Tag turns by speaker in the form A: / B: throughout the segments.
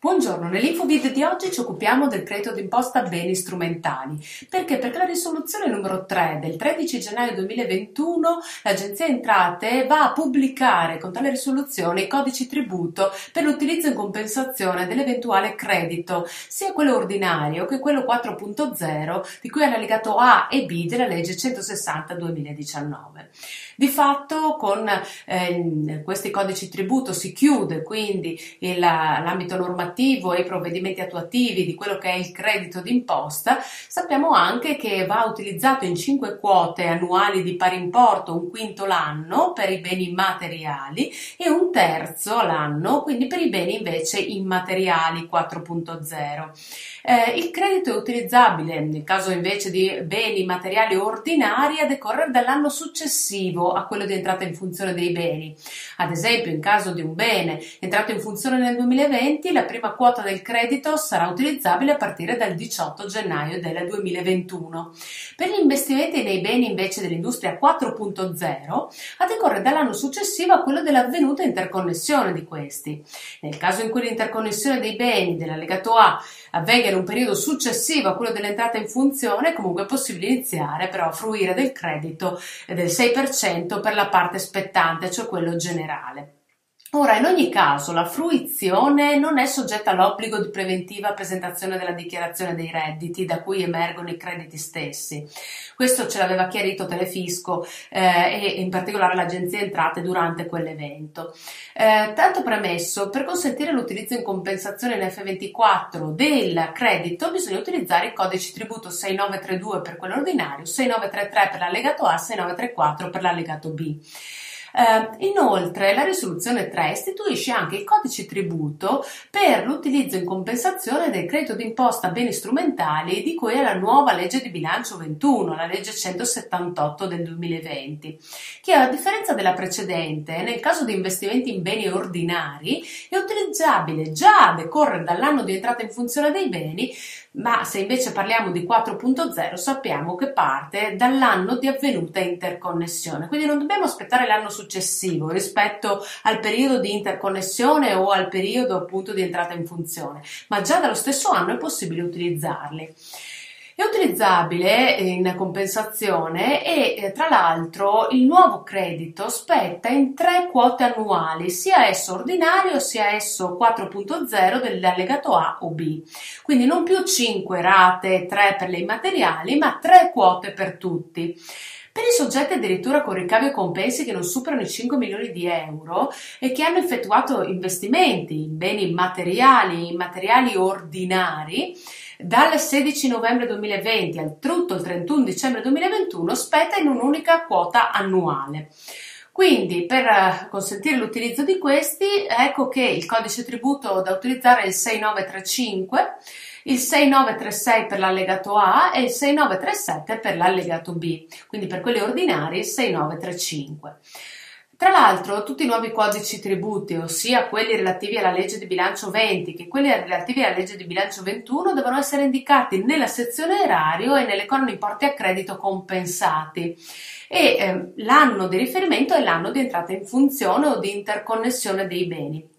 A: Buongiorno, nell'infovid di oggi ci occupiamo del credito d'imposta beni strumentali. Perché? Perché la risoluzione numero 3 del 13 gennaio 2021 l'Agenzia Entrate va a pubblicare con tale risoluzione i codici tributo per l'utilizzo in compensazione dell'eventuale credito, sia quello ordinario che quello 4.0 di cui è l'allegato A e B della legge 160 2019. Di fatto con eh, questi codici tributo si chiude quindi il, l'ambito normativo normativo e i provvedimenti attuativi di quello che è il credito d'imposta, sappiamo anche che va utilizzato in cinque quote annuali di pari importo, un quinto l'anno per i beni materiali e un terzo l'anno, quindi per i beni invece immateriali 4.0. Eh, il credito è utilizzabile nel caso invece di beni materiali ordinari a decorrere dall'anno successivo a quello di entrata in funzione dei beni. Ad esempio, in caso di un bene entrato in funzione nel 2020, la prima quota del credito sarà utilizzabile a partire dal 18 gennaio del 2021. Per gli investimenti nei beni invece dell'industria 4.0, a decorrere dall'anno successivo a quello dell'avvenuta interconnessione di questi. Nel caso in cui l'interconnessione dei beni dell'allegato A avvenga in un periodo successivo a quello dell'entrata in funzione, comunque è possibile iniziare però a fruire del credito del 6% per la parte spettante, cioè quello generale. Ora, in ogni caso, la fruizione non è soggetta all'obbligo di preventiva presentazione della dichiarazione dei redditi da cui emergono i crediti stessi. Questo ce l'aveva chiarito Telefisco eh, e in particolare l'Agenzia Entrate durante quell'evento. Eh, tanto premesso, per consentire l'utilizzo in compensazione in F24 del credito bisogna utilizzare i codici tributo 6932 per quello ordinario, 6933 per l'allegato A, 6934 per l'allegato B. Eh, inoltre la risoluzione 3 istituisce anche il codice tributo per l'utilizzo in compensazione del credito d'imposta beni strumentali di cui è la nuova legge di bilancio 21, la legge 178 del 2020, che a differenza della precedente, nel caso di investimenti in beni ordinari, è utilizzabile già a decorrere dall'anno di entrata in funzione dei beni, ma se invece parliamo di 4.0 sappiamo che parte dall'anno di avvenuta interconnessione, quindi non dobbiamo aspettare l'anno successivo rispetto al periodo di interconnessione o al periodo appunto di entrata in funzione, ma già dallo stesso anno è possibile utilizzarli. È utilizzabile in compensazione e eh, tra l'altro il nuovo credito spetta in tre quote annuali, sia esso ordinario sia esso 4.0 dell'allegato A o B. Quindi non più 5 rate, 3 per le immateriali, ma 3 quote per tutti. Per i soggetti addirittura con ricavi e compensi che non superano i 5 milioni di euro e che hanno effettuato investimenti in beni materiali, immateriali ordinari, dal 16 novembre 2020 al tutto il 31 dicembre 2021 spetta in un'unica quota annuale. Quindi per eh, consentire l'utilizzo di questi, ecco che il codice tributo da utilizzare è il 6935, il 6936 per l'allegato A e il 6937 per l'allegato B, quindi per quelli ordinari il 6935. Tra l'altro, tutti i nuovi codici tributi, ossia quelli relativi alla legge di bilancio 20 che quelli relativi alla legge di bilancio 21, devono essere indicati nella sezione erario e nelle colonne importi a credito compensati. E eh, l'anno di riferimento è l'anno di entrata in funzione o di interconnessione dei beni.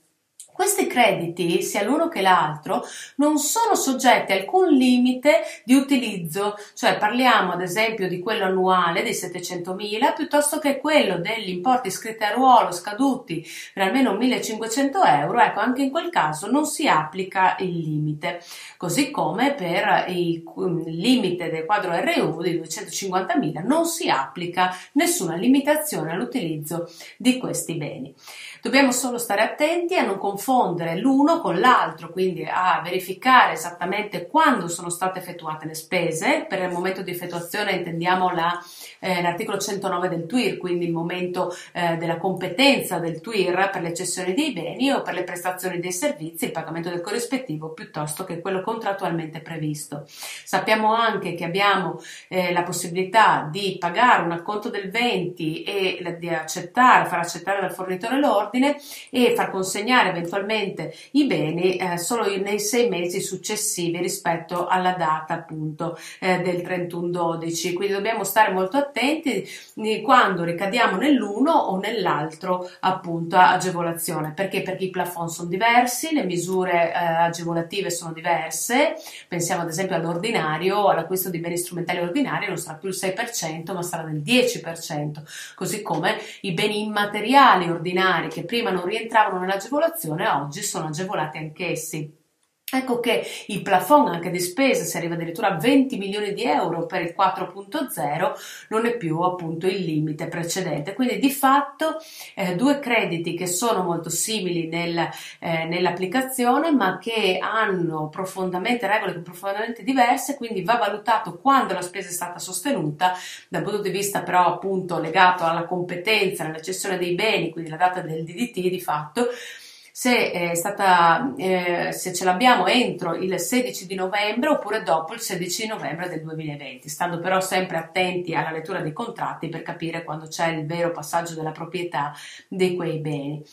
A: Questi crediti, sia l'uno che l'altro, non sono soggetti a alcun limite di utilizzo, cioè parliamo ad esempio di quello annuale dei 700.000 piuttosto che quello degli importi iscritti a ruolo scaduti per almeno 1.500 euro, ecco anche in quel caso non si applica il limite, così come per il limite del quadro RU di 250.000 non si applica nessuna limitazione all'utilizzo di questi beni. Dobbiamo solo stare attenti a non confondere l'uno con l'altro, quindi a verificare esattamente quando sono state effettuate le spese. Per il momento di effettuazione intendiamo la, eh, l'articolo 109 del TUIR, quindi il momento eh, della competenza del TUIR per le cessioni dei beni o per le prestazioni dei servizi, il pagamento del corrispettivo piuttosto che quello contrattualmente previsto. Sappiamo anche che abbiamo eh, la possibilità di pagare un acconto del 20 e di accettare, far accettare dal fornitore l'ordine ordine e far consegnare eventualmente i beni eh, solo nei sei mesi successivi rispetto alla data appunto eh, del 31-12. Quindi dobbiamo stare molto attenti quando ricadiamo nell'uno o nell'altro appunto agevolazione. Perché? Perché i plafond sono diversi, le misure eh, agevolative sono diverse. Pensiamo ad esempio all'ordinario, all'acquisto di beni strumentali ordinari non sarà più il 6% ma sarà del 10%, così come i beni immateriali ordinari che prima non rientravano nell'agevolazione oggi sono agevolati anch'essi. Ecco che il plafond anche di spesa si arriva addirittura a 20 milioni di euro per il 4.0 non è più appunto il limite precedente. Quindi di fatto eh, due crediti che sono molto simili nel, eh, nell'applicazione ma che hanno profondamente regole profondamente diverse, quindi va valutato quando la spesa è stata sostenuta dal punto di vista però appunto legato alla competenza nella cessione dei beni, quindi la data del DDT di fatto se, è stata, eh, se ce l'abbiamo entro il 16 di novembre oppure dopo il 16 di novembre del 2020, stando però sempre attenti alla lettura dei contratti per capire quando c'è il vero passaggio della proprietà di quei beni.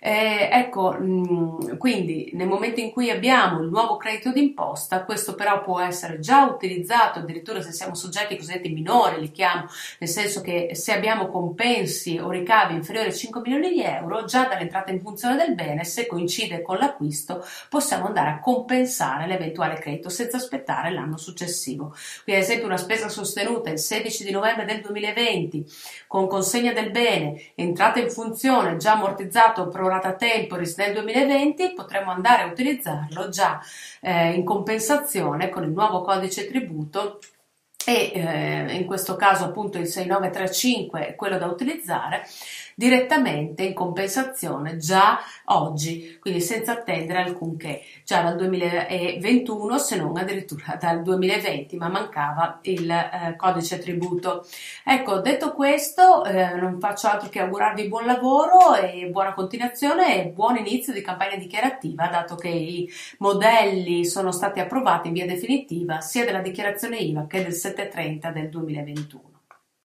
A: Eh, ecco, mh, mm, quindi nel momento in cui abbiamo il nuovo credito d'imposta, questo però può essere già utilizzato addirittura se siamo soggetti cosiddetti minori, li chiamo, nel senso che se abbiamo compensi o ricavi inferiori a 5 milioni di euro, già dall'entrata in funzione del bene, se coincide con l'acquisto, possiamo andare a compensare l'eventuale credito senza aspettare l'anno successivo. Quindi, ad esempio, una spesa sostenuta il 16 di novembre del 2020 con consegna del bene, entrata in funzione, già ammortizzato pro rata temporis nel 2020, potremo andare a utilizzarlo già eh, in compensazione con il nuovo codice tributo e eh, in questo caso appunto il 6935 è quello da utilizzare direttamente in compensazione già oggi, quindi senza attendere alcunché, già dal 2021 se non addirittura dal 2020, ma mancava il eh, codice tributo. Ecco, detto questo, eh, non faccio altro che augurarvi buon lavoro e buona continuazione e buon inizio di campagna dichiarativa, dato che i modelli sono stati approvati in via definitiva sia della dichiarazione IVA che del 730 del 2021.